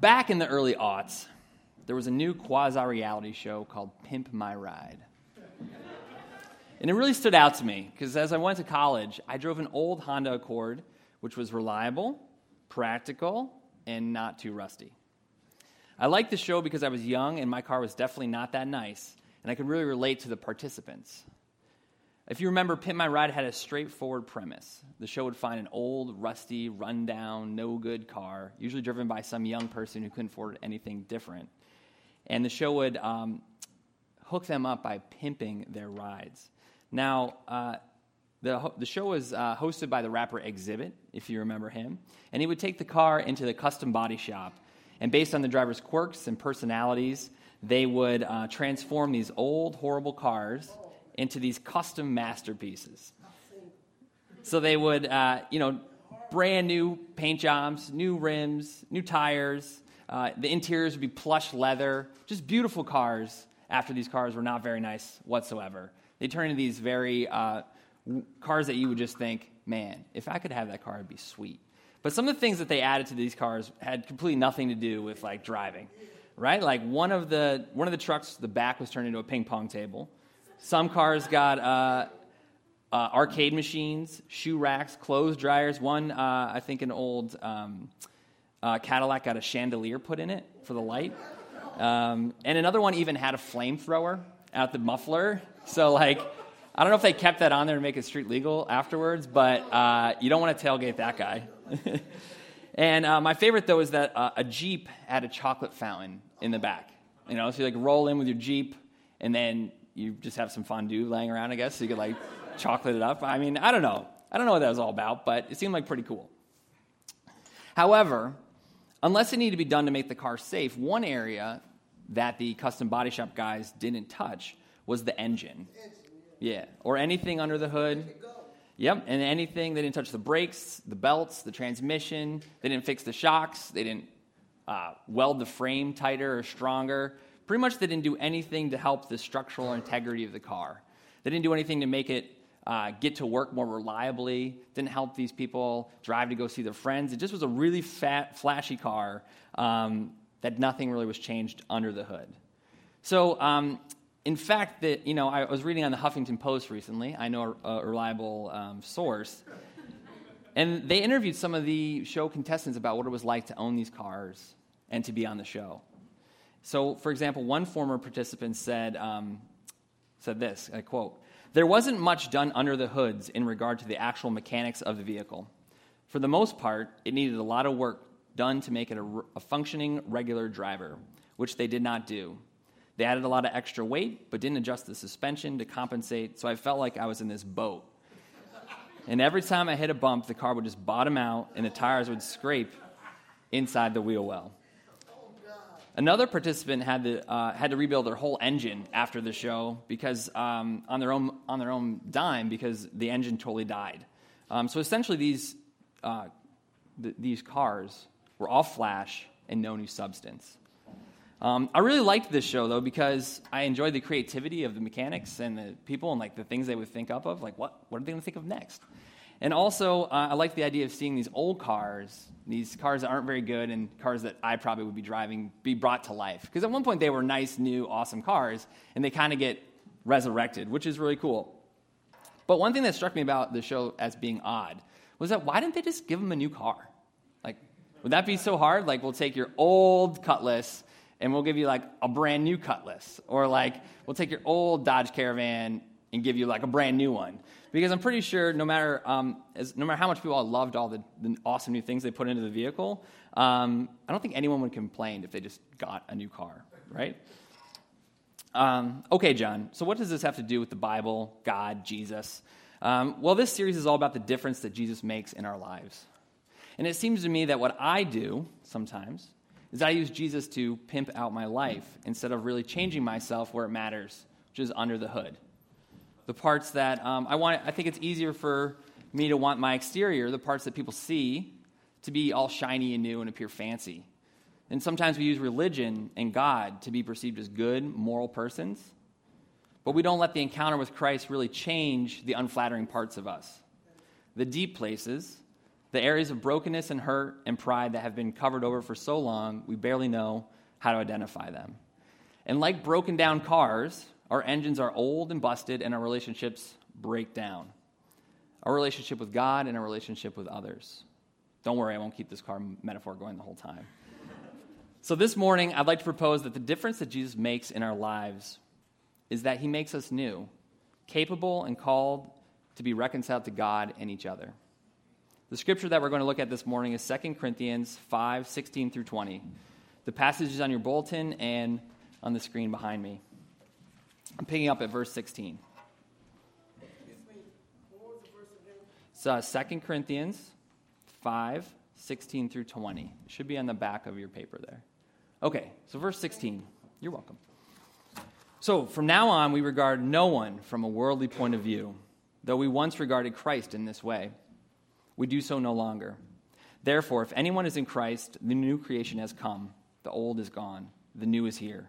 Back in the early aughts, there was a new quasi reality show called Pimp My Ride. And it really stood out to me because as I went to college, I drove an old Honda Accord, which was reliable, practical, and not too rusty. I liked the show because I was young and my car was definitely not that nice, and I could really relate to the participants. If you remember, Pimp My Ride had a straightforward premise. The show would find an old, rusty, rundown, no good car, usually driven by some young person who couldn't afford anything different. And the show would um, hook them up by pimping their rides. Now, uh, the, the show was uh, hosted by the rapper Xzibit, if you remember him. And he would take the car into the custom body shop. And based on the driver's quirks and personalities, they would uh, transform these old, horrible cars into these custom masterpieces. So they would, uh, you know, brand new paint jobs, new rims, new tires. Uh, the interiors would be plush leather, just beautiful cars after these cars were not very nice whatsoever. They turn into these very uh, cars that you would just think, man, if I could have that car, it'd be sweet. But some of the things that they added to these cars had completely nothing to do with like driving, right? Like one of the one of the trucks, the back was turned into a ping pong table. Some cars got uh, uh, arcade machines, shoe racks, clothes dryers. One, uh, I think, an old um, uh, Cadillac got a chandelier put in it for the light. Um, and another one even had a flamethrower at the muffler. So, like, I don't know if they kept that on there to make it street legal afterwards, but uh, you don't want to tailgate that guy. and uh, my favorite, though, is that a Jeep had a chocolate fountain in the back. You know, so you like roll in with your Jeep, and then you just have some fondue laying around, I guess, so you could like chocolate it up. I mean, I don't know. I don't know what that was all about, but it seemed like pretty cool. However, unless it needed to be done to make the car safe, one area that the custom body shop guys didn't touch was the engine. Yeah, or anything under the hood. Yep, and anything. They didn't touch the brakes, the belts, the transmission. They didn't fix the shocks. They didn't uh, weld the frame tighter or stronger pretty much they didn't do anything to help the structural integrity of the car. They didn't do anything to make it uh, get to work more reliably, didn't help these people drive to go see their friends. It just was a really fat, flashy car um, that nothing really was changed under the hood. So, um, in fact, that you know, I was reading on the Huffington Post recently. I know a, a reliable um, source, and they interviewed some of the show contestants about what it was like to own these cars and to be on the show. So, for example, one former participant said, um, said this, I quote, There wasn't much done under the hoods in regard to the actual mechanics of the vehicle. For the most part, it needed a lot of work done to make it a, a functioning regular driver, which they did not do. They added a lot of extra weight, but didn't adjust the suspension to compensate, so I felt like I was in this boat. And every time I hit a bump, the car would just bottom out and the tires would scrape inside the wheel well. Another participant had to, uh, had to rebuild their whole engine after the show because um, on, their own, on their own dime because the engine totally died. Um, so essentially, these, uh, th- these cars were all flash and no new substance. Um, I really liked this show though because I enjoyed the creativity of the mechanics and the people and like the things they would think up of. Like, what what are they going to think of next? And also, uh, I like the idea of seeing these old cars, these cars that aren't very good, and cars that I probably would be driving, be brought to life. Because at one point they were nice, new, awesome cars, and they kind of get resurrected, which is really cool. But one thing that struck me about the show as being odd was that why didn't they just give them a new car? Like, would that be so hard? Like, we'll take your old Cutlass and we'll give you like a brand new Cutlass, or like we'll take your old Dodge Caravan and give you like a brand new one. Because I'm pretty sure no matter, um, as, no matter how much people loved all the, the, awesome new things they put into the vehicle, um, I don't think anyone would complain if they just got a new car, right? Um, okay, John, so what does this have to do with the Bible, God, Jesus? Um, well, this series is all about the difference that Jesus makes in our lives. And it seems to me that what I do sometimes is I use Jesus to pimp out my life instead of really changing myself where it matters, which is under the hood the parts that um, I want. I think it's easier for me to want my exterior, the parts that people see, to be all shiny and new and appear fancy. And sometimes we use religion and God to be perceived as good, moral persons. But we don't let the encounter with Christ really change the unflattering parts of us. The deep places, The areas of brokenness and hurt and pride that have been covered over for so long, we barely know how to identify them. And like broken down cars, our engines are old and busted, and our relationships break down. Our relationship with God and our relationship with others. Don't worry, I won't keep this car metaphor going the whole time. so, this morning, I'd like to propose that the difference that Jesus makes in our lives is that he makes us new, capable, and called to be reconciled to God and each other. The scripture that we're going to look at this morning is 2 Corinthians 5 16 through 20. The passage is on your bulletin and on the screen behind me. I'm picking up at verse 16. It's uh, 2 Corinthians 5 16 through 20. It should be on the back of your paper there. Okay, so verse 16. You're welcome. So from now on, we regard no one from a worldly point of view, though we once regarded Christ in this way. We do so no longer. Therefore, if anyone is in Christ, the new creation has come, the old is gone, the new is here.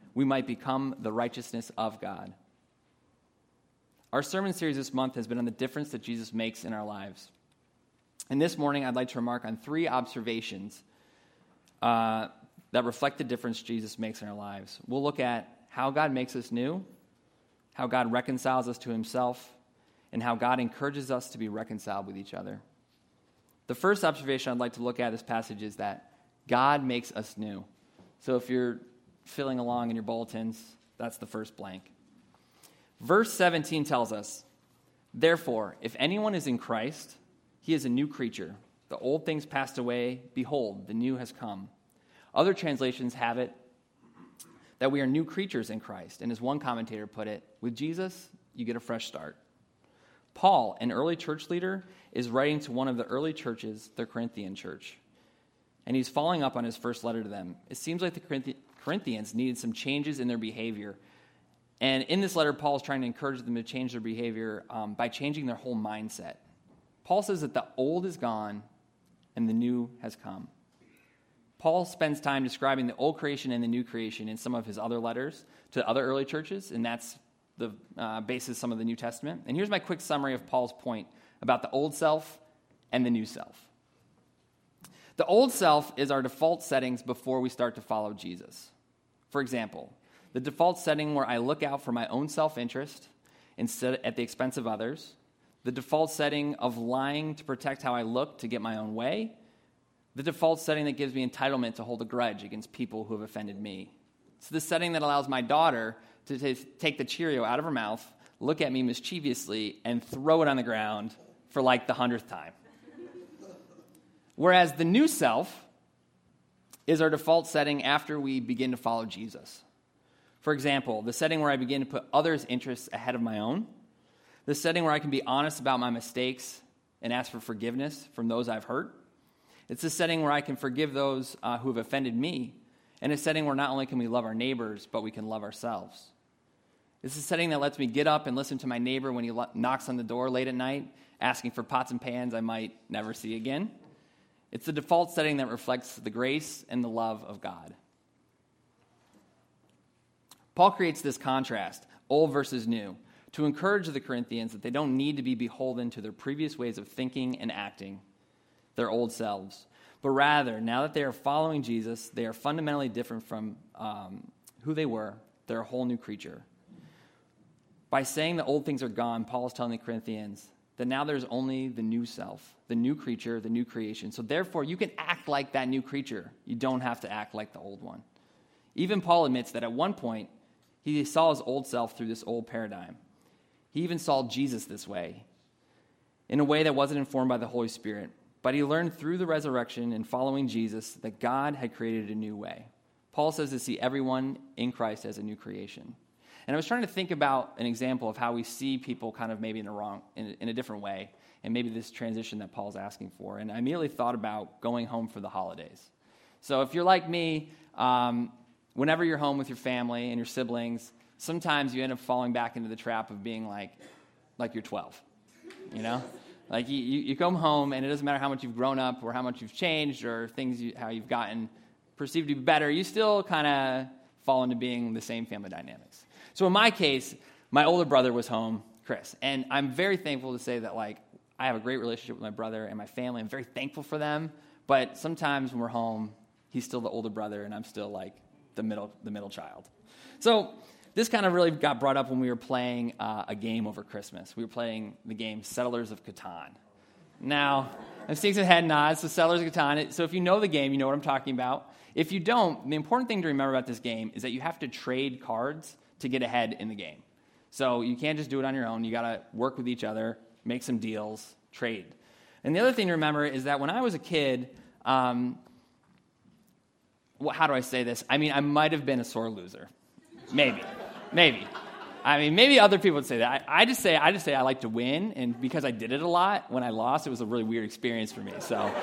we might become the righteousness of God. Our sermon series this month has been on the difference that Jesus makes in our lives. And this morning, I'd like to remark on three observations uh, that reflect the difference Jesus makes in our lives. We'll look at how God makes us new, how God reconciles us to himself, and how God encourages us to be reconciled with each other. The first observation I'd like to look at this passage is that God makes us new. So if you're filling along in your bulletins, that's the first blank. Verse 17 tells us, Therefore, if anyone is in Christ, he is a new creature. The old things passed away. Behold, the new has come. Other translations have it that we are new creatures in Christ. And as one commentator put it, with Jesus, you get a fresh start. Paul, an early church leader, is writing to one of the early churches, the Corinthian church. And he's following up on his first letter to them. It seems like the Corinthians needed some changes in their behavior. And in this letter, Paul is trying to encourage them to change their behavior um, by changing their whole mindset. Paul says that the old is gone and the new has come. Paul spends time describing the old creation and the new creation in some of his other letters to other early churches, and that's the uh, basis some of the New Testament. And here's my quick summary of Paul's point about the old self and the new self. The old self is our default settings before we start to follow Jesus. For example, the default setting where I look out for my own self interest instead at the expense of others, the default setting of lying to protect how I look to get my own way, the default setting that gives me entitlement to hold a grudge against people who have offended me. It's the setting that allows my daughter to t- take the Cheerio out of her mouth, look at me mischievously, and throw it on the ground for like the hundredth time. Whereas the new self is our default setting after we begin to follow Jesus. For example, the setting where I begin to put others' interests ahead of my own, the setting where I can be honest about my mistakes and ask for forgiveness from those I've hurt. It's a setting where I can forgive those uh, who have offended me, and a setting where not only can we love our neighbors, but we can love ourselves. It's a setting that lets me get up and listen to my neighbor when he knocks on the door late at night, asking for pots and pans I might never see again. It's the default setting that reflects the grace and the love of God. Paul creates this contrast, old versus new, to encourage the Corinthians that they don't need to be beholden to their previous ways of thinking and acting, their old selves. But rather, now that they are following Jesus, they are fundamentally different from um, who they were. They're a whole new creature. By saying the old things are gone, Paul is telling the Corinthians that now there's only the new self, the new creature, the new creation. So therefore, you can act like that new creature. You don't have to act like the old one. Even Paul admits that at one point, he saw his old self through this old paradigm. He even saw Jesus this way, in a way that wasn't informed by the Holy Spirit. But he learned through the resurrection and following Jesus that God had created a new way. Paul says to see everyone in Christ as a new creation. And I was trying to think about an example of how we see people kind of maybe in a wrong, in, in a different way. and maybe this transition that Paul's asking for. And I immediately thought about going home for the holidays. So if you're like me, um, whenever you're home with your family and your siblings, sometimes you end up falling back into the trap of being like, like you're 12, you know? Like you, you come home and it doesn't matter how much you've grown up or how much you've changed or things you, how you've gotten perceived to be better, you still kind of fall into being the same family dynamics. So in my case, my older brother was home, Chris, and I'm very thankful to say that like I have a great relationship with my brother and my family. I'm very thankful for them, but sometimes when we're home, he's still the older brother and I'm still like the middle the middle child. So this kind of really got brought up when we were playing uh, a game over Christmas. We were playing the game Settlers of Catan. Now, I'm seeing some head nods. So Settlers of Catan. So if you know the game, you know what I'm talking about. If you don't, the important thing to remember about this game is that you have to trade cards to get ahead in the game. So you can't just do it on your own. You got to work with each other, make some deals, trade. And the other thing to remember is that when I was a kid, um, well, how do I say this? I mean, I might have been a sore loser. Maybe. maybe. I mean, maybe other people would say that. I, I, just say I just say I like to win, and because I did it a lot, when I lost, it was a really weird experience for me. So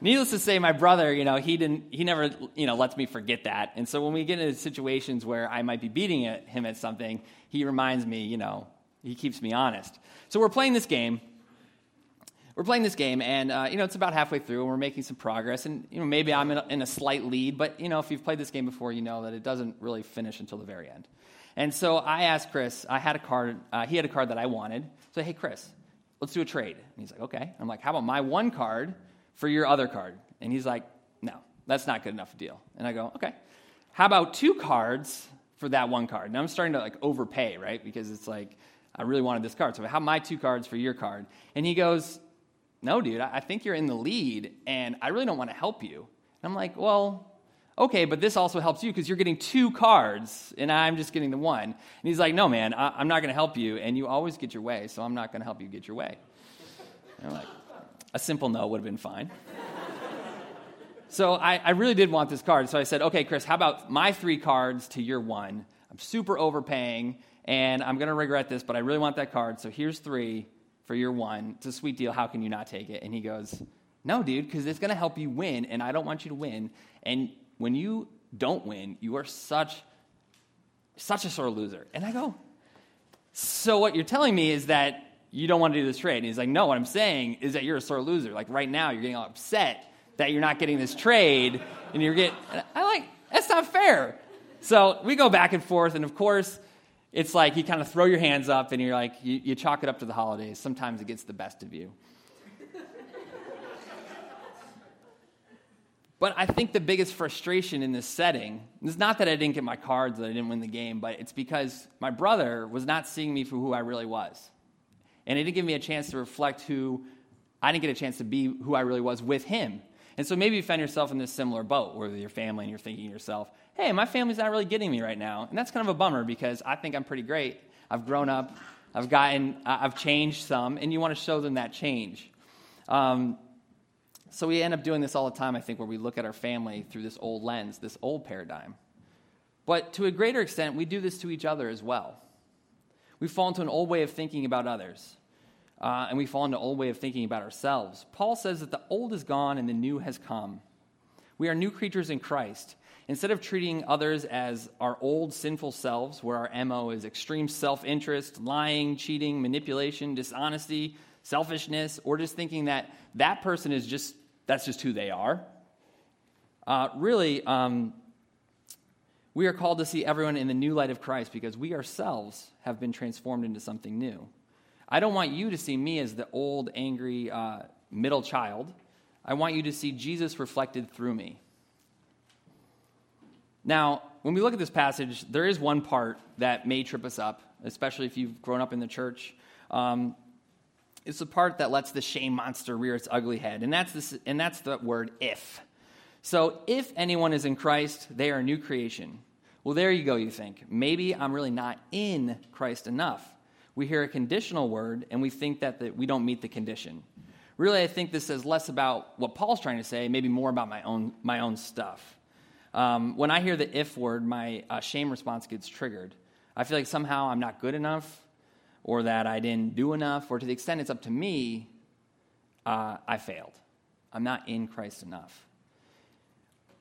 needless to say, my brother, you know, he didn't, he never, you know, lets me forget that. And so when we get into situations where I might be beating him at something, he reminds me, you know, he keeps me honest. So we're playing this game. We're playing this game, and uh, you know it's about halfway through, and we're making some progress. And you know maybe I'm in a, in a slight lead, but you know if you've played this game before, you know that it doesn't really finish until the very end. And so I asked Chris. I had a card. Uh, he had a card that I wanted. So hey, Chris, let's do a trade. And he's like, okay. I'm like, how about my one card for your other card. And he's like, no, that's not good enough a deal. And I go, okay. How about two cards for that one card? And I'm starting to like overpay, right? Because it's like, I really wanted this card. So have my two cards for your card. And he goes, no, dude, I think you're in the lead and I really don't want to help you. And I'm like, well, okay, but this also helps you because you're getting two cards and I'm just getting the one. And he's like, no, man, I- am not going to help you. And you always get your way, so I'm not going to help you get your way. And I'm like, a simple no would have been fine. so I, I really did want this card. So I said, okay, Chris, how about my three cards to your one? I'm super overpaying, and I'm going to regret this, but I really want that card. So here's three for your one. It's a sweet deal. How can you not take it? And he goes, no, dude, because it's going to help you win, and I don't want you to win. And when you don't win, you are such such a sore loser. And I go, so what you're telling me is that you don't want to do this trade. And he's like, no, what I'm saying is that you're a sore loser. Like right now, you're getting all upset that you're not getting this trade, and you're getting, I like, that's not fair. So we go back and forth, and of course, it's like you kind of throw your hands up and you're like, you, you chalk it up to the holidays. Sometimes it gets the best of you. But I think the biggest frustration in this setting is not that I didn't get my cards, that I didn't win the game, but it's because my brother was not seeing me for who I really was. And it didn't give me a chance to reflect who I didn't get a chance to be who I really was with him. And so maybe you find yourself in this similar boat where your family and you're thinking to yourself, hey, my family's not really getting me right now. And that's kind of a bummer because I think I'm pretty great. I've grown up, I've gotten, I've changed some, and you want to show them that change. Um, so we end up doing this all the time, I think, where we look at our family through this old lens, this old paradigm. But to a greater extent, we do this to each other as well we fall into an old way of thinking about others. Uh, and we fall into an old way of thinking about ourselves. Paul says that the old is gone and the new has come. We are new creatures in Christ. Instead of treating others as our old sinful selves, where our MO is extreme self interest, lying, cheating, manipulation, dishonesty, selfishness, or just thinking that that person is just, that's just who they are, uh, really, um, we are called to see everyone in the new light of Christ because we ourselves have been transformed into something new. I don't want you to see me as the old, angry uh, middle child. I want you to see Jesus reflected through me. Now, when we look at this passage, there is one part that may trip us up, especially if you've grown up in the church. Um, it's the part that lets the shame monster rear its ugly head, and that's, this, and that's the word if. So, if anyone is in Christ, they are a new creation. Well, there you go, you think. Maybe I'm really not in Christ enough. We hear a conditional word and we think that the, we don't meet the condition. Really, I think this says less about what Paul's trying to say, maybe more about my own, my own stuff. Um, when I hear the if word, my uh, shame response gets triggered. I feel like somehow I'm not good enough, or that I didn't do enough, or to the extent it's up to me, uh, I failed. I'm not in Christ enough.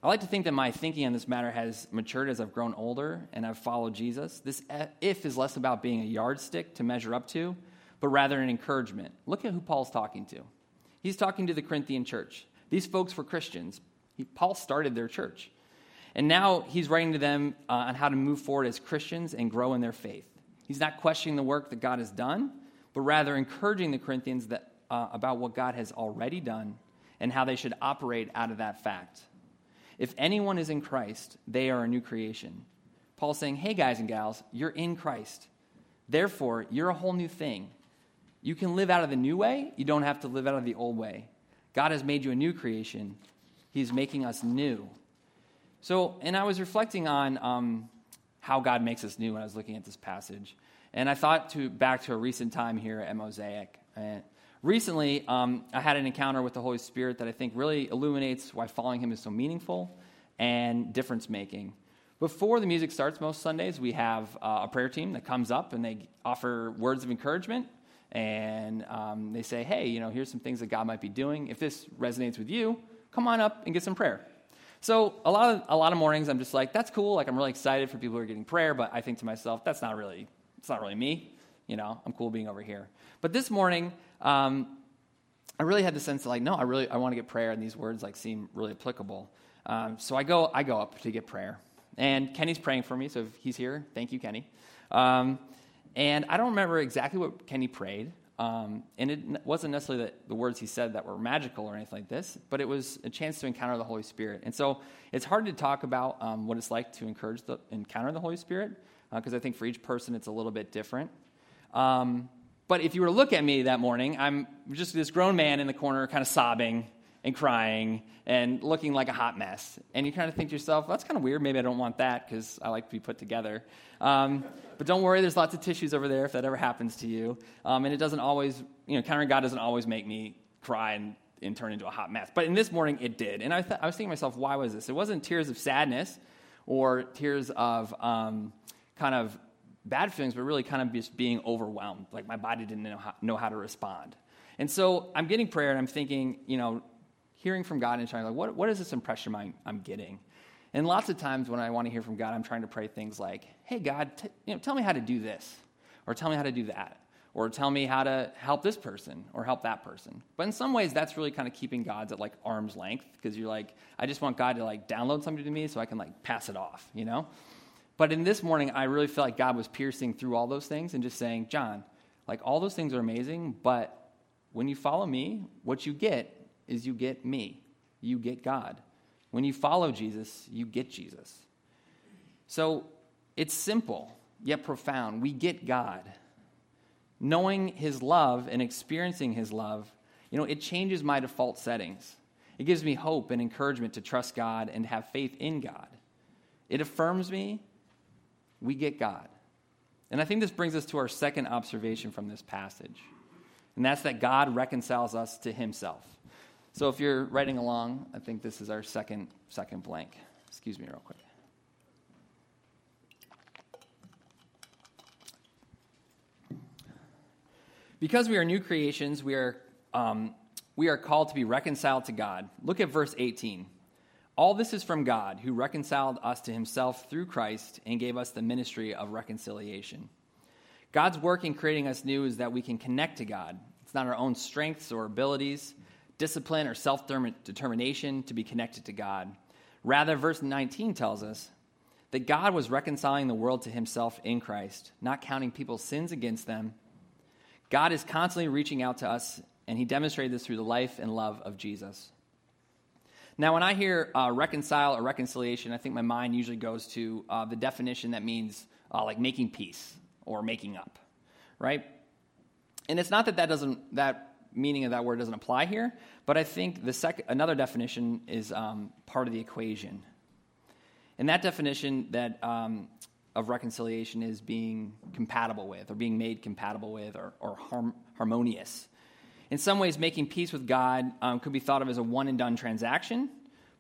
I like to think that my thinking on this matter has matured as I've grown older and I've followed Jesus. This if is less about being a yardstick to measure up to, but rather an encouragement. Look at who Paul's talking to. He's talking to the Corinthian church. These folks were Christians. He, Paul started their church. And now he's writing to them uh, on how to move forward as Christians and grow in their faith. He's not questioning the work that God has done, but rather encouraging the Corinthians that, uh, about what God has already done and how they should operate out of that fact. If anyone is in Christ, they are a new creation. Paul's saying, hey, guys and gals, you're in Christ. Therefore, you're a whole new thing. You can live out of the new way, you don't have to live out of the old way. God has made you a new creation, He's making us new. So, and I was reflecting on um, how God makes us new when I was looking at this passage. And I thought to, back to a recent time here at Mosaic. And recently, um, I had an encounter with the Holy Spirit that I think really illuminates why following Him is so meaningful and difference making. Before the music starts, most Sundays, we have uh, a prayer team that comes up and they offer words of encouragement. And um, they say, hey, you know, here's some things that God might be doing. If this resonates with you, come on up and get some prayer. So a lot of a lot of mornings I'm just like, that's cool. Like I'm really excited for people who are getting prayer, but I think to myself, that's not really it's not really me. You know, I'm cool being over here. But this morning, um, I really had the sense that like, no, I really I want to get prayer, and these words like seem really applicable. Um, so I go I go up to get prayer, and Kenny's praying for me. So if he's here, thank you, Kenny. Um, and I don't remember exactly what Kenny prayed. Um, and it wasn't necessarily the words he said that were magical or anything like this, but it was a chance to encounter the Holy Spirit. And so it's hard to talk about um, what it's like to encourage the encounter the Holy Spirit because uh, I think for each person it's a little bit different. Um, but if you were to look at me that morning, I'm just this grown man in the corner, kind of sobbing and crying and looking like a hot mess. And you kind of think to yourself, that's kind of weird. Maybe I don't want that because I like to be put together. Um, but don't worry, there's lots of tissues over there if that ever happens to you. Um, and it doesn't always, you know, encountering God doesn't always make me cry and, and turn into a hot mess. But in this morning, it did. And I, th- I was thinking to myself, why was this? It wasn't tears of sadness or tears of um, kind of bad feelings, but really kind of just being overwhelmed. Like my body didn't know how, know how to respond. And so I'm getting prayer and I'm thinking, you know, hearing from God and trying, like, what, what is this impression I'm, I'm getting? And lots of times when I want to hear from God, I'm trying to pray things like, hey, God, t- you know, tell me how to do this, or tell me how to do that, or tell me how to help this person or help that person. But in some ways, that's really kind of keeping God's at like arm's length because you're like, I just want God to like download something to me so I can like pass it off, you know? But in this morning, I really felt like God was piercing through all those things and just saying, John, like all those things are amazing, but when you follow me, what you get is you get me, you get God. When you follow Jesus, you get Jesus. So it's simple, yet profound. We get God. Knowing His love and experiencing His love, you know, it changes my default settings. It gives me hope and encouragement to trust God and have faith in God. It affirms me. We get God. And I think this brings us to our second observation from this passage, and that's that God reconciles us to Himself. So if you're writing along, I think this is our second second blank. Excuse me real quick. Because we are new creations, we are, um, we are called to be reconciled to God. Look at verse 18. All this is from God, who reconciled us to himself through Christ and gave us the ministry of reconciliation. God's work in creating us new is that we can connect to God. It's not our own strengths or abilities, discipline, or self determination to be connected to God. Rather, verse 19 tells us that God was reconciling the world to himself in Christ, not counting people's sins against them. God is constantly reaching out to us, and he demonstrated this through the life and love of Jesus. Now, when I hear uh, reconcile or reconciliation, I think my mind usually goes to uh, the definition that means uh, like making peace or making up, right? And it's not that that doesn't that meaning of that word doesn't apply here, but I think the sec- another definition is um, part of the equation. And that definition that um, of reconciliation is being compatible with, or being made compatible with, or, or harm- harmonious. In some ways, making peace with God um, could be thought of as a one and done transaction.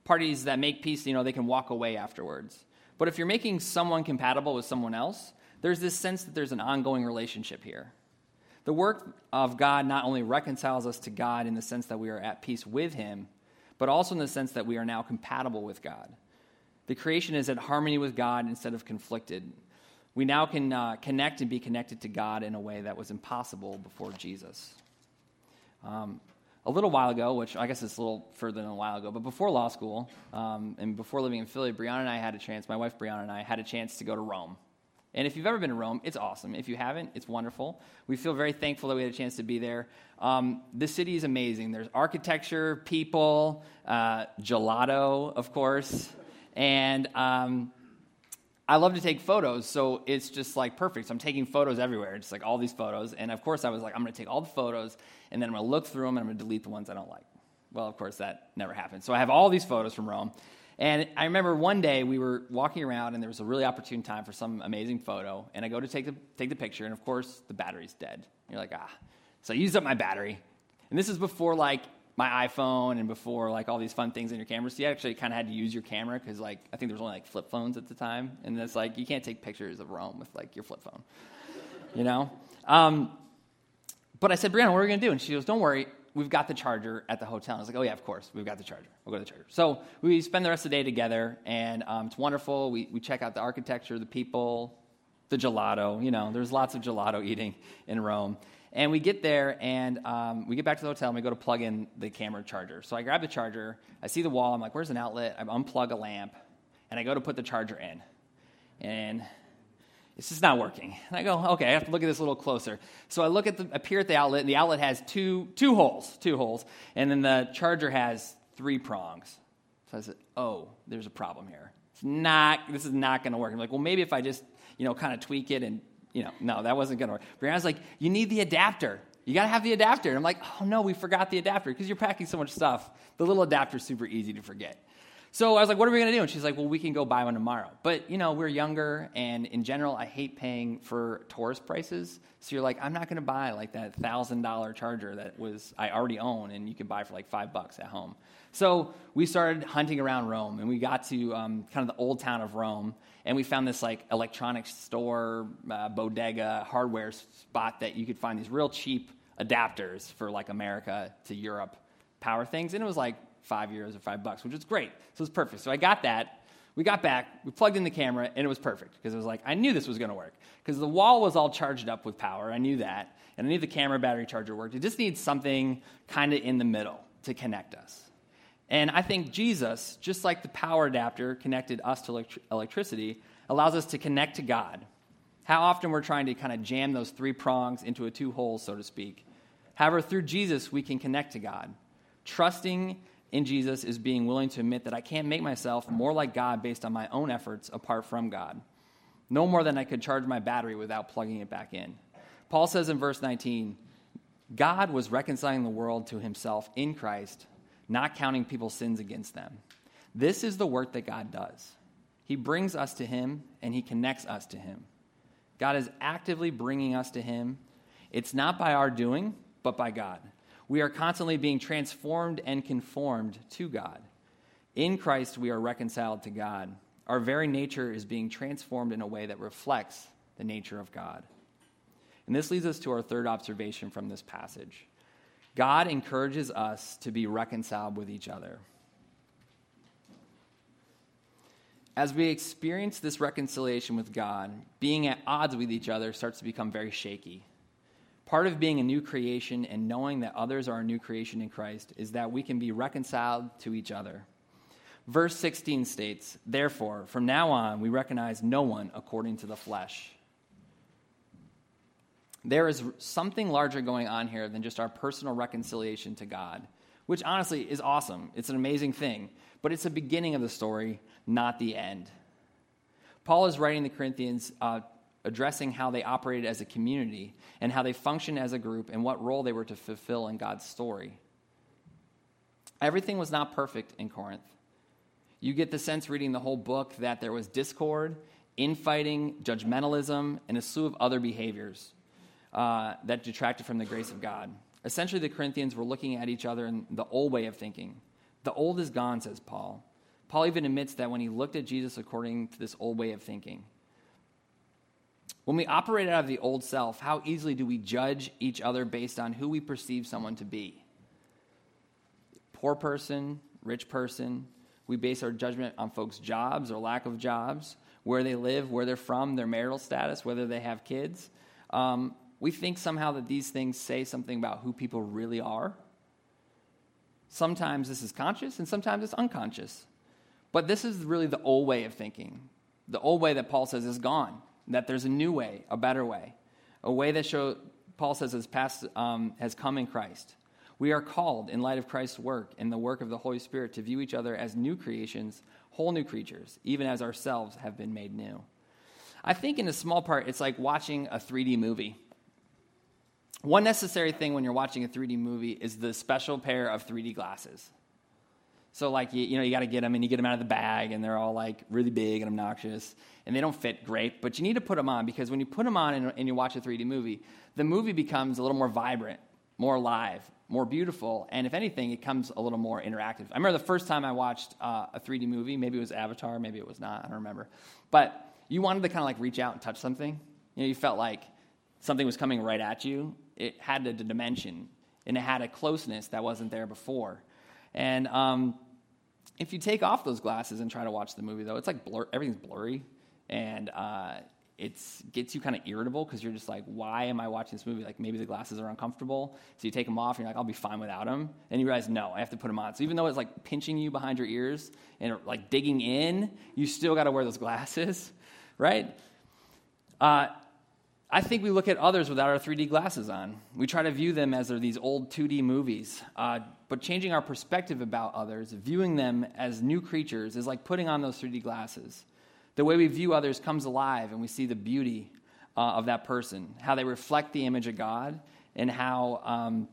Parties that make peace, you know, they can walk away afterwards. But if you're making someone compatible with someone else, there's this sense that there's an ongoing relationship here. The work of God not only reconciles us to God in the sense that we are at peace with Him, but also in the sense that we are now compatible with God. The creation is at harmony with God instead of conflicted. We now can uh, connect and be connected to God in a way that was impossible before Jesus. Um, a little while ago, which I guess it's a little further than a while ago, but before law school um, and before living in Philly, Brianna and I had a chance, my wife Brianna and I had a chance to go to Rome. And if you've ever been to Rome, it's awesome. If you haven't, it's wonderful. We feel very thankful that we had a chance to be there. Um, the city is amazing. There's architecture, people, uh, gelato, of course. And um, I love to take photos, so it's just like perfect. So I'm taking photos everywhere, just like all these photos. And of course, I was like, I'm going to take all the photos, and then I'm going to look through them, and I'm going to delete the ones I don't like. Well, of course, that never happened. So I have all these photos from Rome. And I remember one day we were walking around and there was a really opportune time for some amazing photo. And I go to take the, take the picture, and of course, the battery's dead. You're like, ah. So I used up my battery. And this is before like my iPhone and before like all these fun things in your camera. So you actually kind of had to use your camera because like I think there was only like flip phones at the time. And it's like you can't take pictures of Rome with like your flip phone, you know? Um, but I said, Brianna, what are we to do? And she goes, don't worry we've got the charger at the hotel. And I was like, oh, yeah, of course, we've got the charger. We'll go to the charger. So we spend the rest of the day together, and um, it's wonderful. We, we check out the architecture, the people, the gelato. You know, there's lots of gelato eating in Rome. And we get there, and um, we get back to the hotel, and we go to plug in the camera charger. So I grab the charger. I see the wall. I'm like, where's an outlet? I unplug a lamp, and I go to put the charger in. And it's just not working. And I go, okay, I have to look at this a little closer. So I look at the, appear at the outlet, and the outlet has two, two holes, two holes, and then the charger has three prongs. So I said, oh, there's a problem here. It's not, this is not going to work. I'm like, well, maybe if I just, you know, kind of tweak it and, you know, no, that wasn't going to work. Brianna's like, you need the adapter. You got to have the adapter. And I'm like, oh, no, we forgot the adapter because you're packing so much stuff. The little adapter's super easy to forget. So I was like, what are we going to do? And she's like, well, we can go buy one tomorrow. But, you know, we're younger, and in general, I hate paying for tourist prices. So you're like, I'm not going to buy like that $1,000 charger that was I already own and you could buy for like five bucks at home. So we started hunting around Rome, and we got to um, kind of the old town of Rome, and we found this like electronics store, uh, bodega, hardware spot that you could find these real cheap adapters for like America to Europe power things. And it was like five euros or five bucks, which was great. So it was perfect. So I got that. We got back, we plugged in the camera, and it was perfect because it was like, I knew this was going to work because the wall was all charged up with power. I knew that. And I knew the camera battery charger worked. It just needs something kind of in the middle to connect us. And I think Jesus, just like the power adapter connected us to elect- electricity, allows us to connect to God. How often we're trying to kind of jam those three prongs into a two hole, so to speak. However, through Jesus, we can connect to God, trusting in Jesus is being willing to admit that I can't make myself more like God based on my own efforts apart from God. No more than I could charge my battery without plugging it back in. Paul says in verse 19, God was reconciling the world to himself in Christ, not counting people's sins against them. This is the work that God does. He brings us to him and he connects us to him. God is actively bringing us to him. It's not by our doing, but by God we are constantly being transformed and conformed to God. In Christ, we are reconciled to God. Our very nature is being transformed in a way that reflects the nature of God. And this leads us to our third observation from this passage God encourages us to be reconciled with each other. As we experience this reconciliation with God, being at odds with each other starts to become very shaky. Part of being a new creation and knowing that others are a new creation in Christ is that we can be reconciled to each other. Verse 16 states, Therefore, from now on, we recognize no one according to the flesh. There is something larger going on here than just our personal reconciliation to God, which honestly is awesome. It's an amazing thing, but it's the beginning of the story, not the end. Paul is writing the Corinthians uh, addressing how they operated as a community and how they functioned as a group and what role they were to fulfill in God's story. Everything was not perfect in Corinth. You get the sense reading the whole book that there was discord, infighting, judgmentalism, and a slew of other behaviors uh, that detracted from the grace of God. Essentially, the Corinthians were looking at each other in the old way of thinking. The old is gone, says Paul. Paul even admits that when he looked at Jesus according to this old way of thinking, When we operate out of the old self, how easily do we judge each other based on who we perceive someone to be? Poor person, rich person. We base our judgment on folks' jobs or lack of jobs, where they live, where they're from, their marital status, whether they have kids. Um, we think somehow that these things say something about who people really are. Sometimes this is conscious and sometimes it's unconscious. But this is really the old way of thinking. The old way that Paul says is gone, that there's a new way, a better way, a way that show, Paul says has, passed, um, has come in Christ. We are called, in light of Christ's work and the work of the Holy Spirit, to view each other as new creations, whole new creatures, even as ourselves have been made new. I think, in a small part, it's like watching a 3D movie. One necessary thing when you're watching a 3D movie is the special pair of 3D glasses. So, like, you, you know, you got to get them and you get them out of the bag, and they're all like really big and obnoxious, and they don't fit great, but you need to put them on because when you put them on and, and you watch a 3D movie, the movie becomes a little more vibrant, more alive, more beautiful, and if anything, it comes a little more interactive. I remember the first time I watched uh, a 3D movie, maybe it was Avatar, maybe it was not, I don't remember. But you wanted to kind of like reach out and touch something. You know, you felt like something was coming right at you, it had a dimension and it had a closeness that wasn't there before. And um, if you take off those glasses and try to watch the movie, though, it's like blur- everything's blurry and uh, it gets you kind of irritable because you're just like, why am I watching this movie? Like maybe the glasses are uncomfortable, so you take them off and you're like, I'll be fine without them. And you realize, no, I have to put them on. So even though it's like pinching you behind your ears and like digging in, you still got to wear those glasses, right? Uh, I think we look at others without our 3D glasses on. We try to view them as they're these old 2D movies. Uh, but changing our perspective about others, viewing them as new creatures, is like putting on those 3D glasses. The way we view others comes alive, and we see the beauty uh, of that person, how they reflect the image of God, and how um,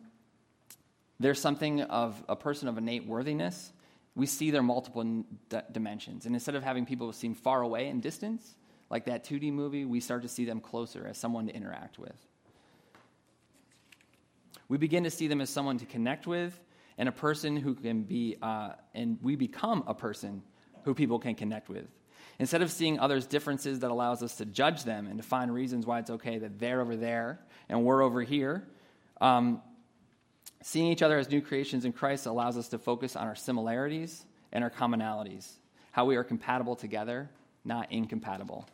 there's something of a person of innate worthiness. We see their multiple dimensions. And instead of having people seem far away and distance, like that 2D movie, we start to see them closer as someone to interact with. We begin to see them as someone to connect with and a person who can be, uh, and we become a person who people can connect with. Instead of seeing others' differences that allows us to judge them and to find reasons why it's okay that they're over there and we're over here, um, seeing each other as new creations in Christ allows us to focus on our similarities and our commonalities, how we are compatible together, not incompatible.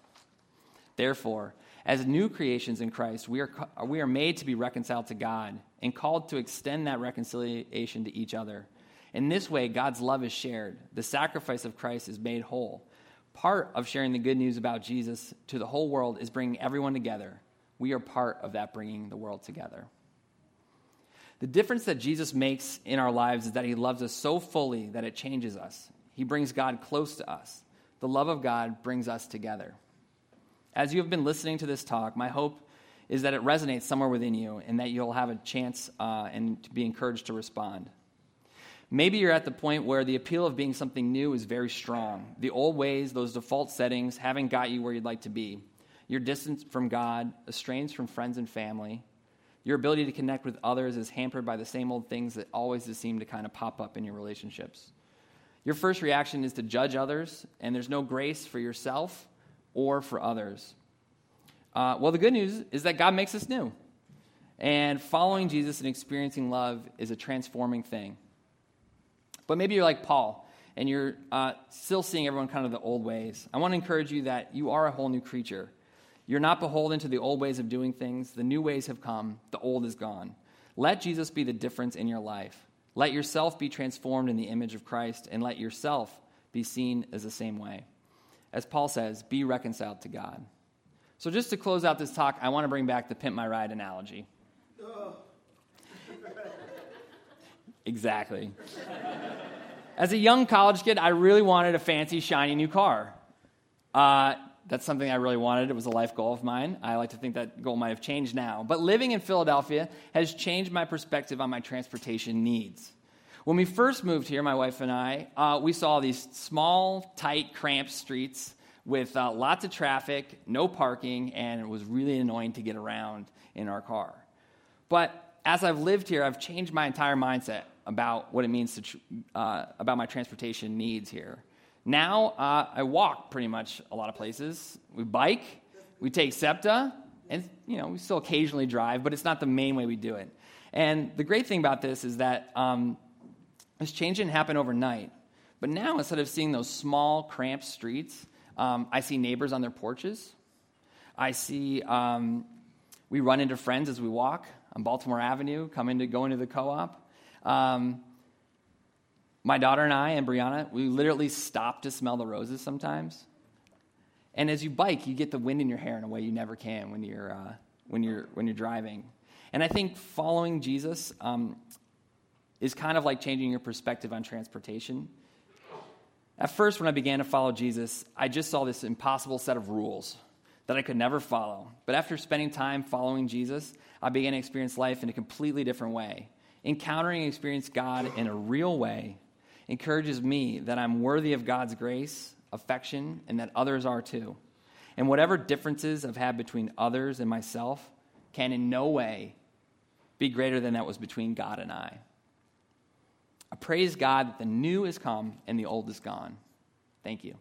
Therefore, as new creations in Christ, we are, we are made to be reconciled to God and called to extend that reconciliation to each other. In this way, God's love is shared. The sacrifice of Christ is made whole. Part of sharing the good news about Jesus to the whole world is bringing everyone together. We are part of that bringing the world together. The difference that Jesus makes in our lives is that he loves us so fully that it changes us. He brings God close to us. The love of God brings us together. As you have been listening to this talk, my hope is that it resonates somewhere within you and that you'll have a chance uh, and to be encouraged to respond. Maybe you're at the point where the appeal of being something new is very strong. The old ways, those default settings, haven't got you where you'd like to be. You're distant from God, estranged from friends and family. Your ability to connect with others is hampered by the same old things that always just seem to kind of pop up in your relationships. Your first reaction is to judge others, and there's no grace for yourself or for others. Uh, well, the good news is that God makes us new. And following Jesus and experiencing love is a transforming thing. But maybe you're like Paul and you're uh, still seeing everyone kind of the old ways. I want to encourage you that you are a whole new creature. You're not beholden to the old ways of doing things. The new ways have come, the old is gone. Let Jesus be the difference in your life. Let yourself be transformed in the image of Christ, and let yourself be seen as the same way as Paul says, be reconciled to God. So, just to close out this talk, I want to bring back the pimp my ride analogy. exactly. As a young college kid, I really wanted a fancy, shiny new car. Uh, that's something I really wanted. It was a life goal of mine. I like to think that goal might have changed now. But living in Philadelphia has changed my perspective on my transportation needs. When we first moved here, my wife and I, uh, we saw these small, tight, cramped streets with uh, lots of traffic, no parking, and it was really annoying to get around in our car. But as I've lived here, I've changed my entire mindset about what it means to, tr- uh, about my transportation needs here. Now, uh, I walk pretty much a lot of places. We bike, We take SEPTA, and you know, we still occasionally drive, but it's not the main way we do it. And the great thing about this is that um, this change didn't happen overnight. But now, instead of seeing those small, cramped streets, um, I see neighbors on their porches. I see um, we run into friends as we walk on Baltimore Avenue, coming to go into the co-op. Um, my daughter and I and Brianna, we literally stop to smell the roses sometimes. And as you bike, you get the wind in your hair in a way you never can when you're, uh, when you're, when you're driving. And I think following Jesus um, is kind of like changing your perspective on transportation. At first, when I began to follow Jesus, I just saw this impossible set of rules that I could never follow. But after spending time following Jesus, I began to experience life in a completely different way. Encountering and experiencing God in a real way encourages me that I'm worthy of God's grace, affection, and that others are too. And whatever differences I've had between others and myself can in no way be greater than that was between God and I. I praise God that the new is come and the old is gone. Thank you.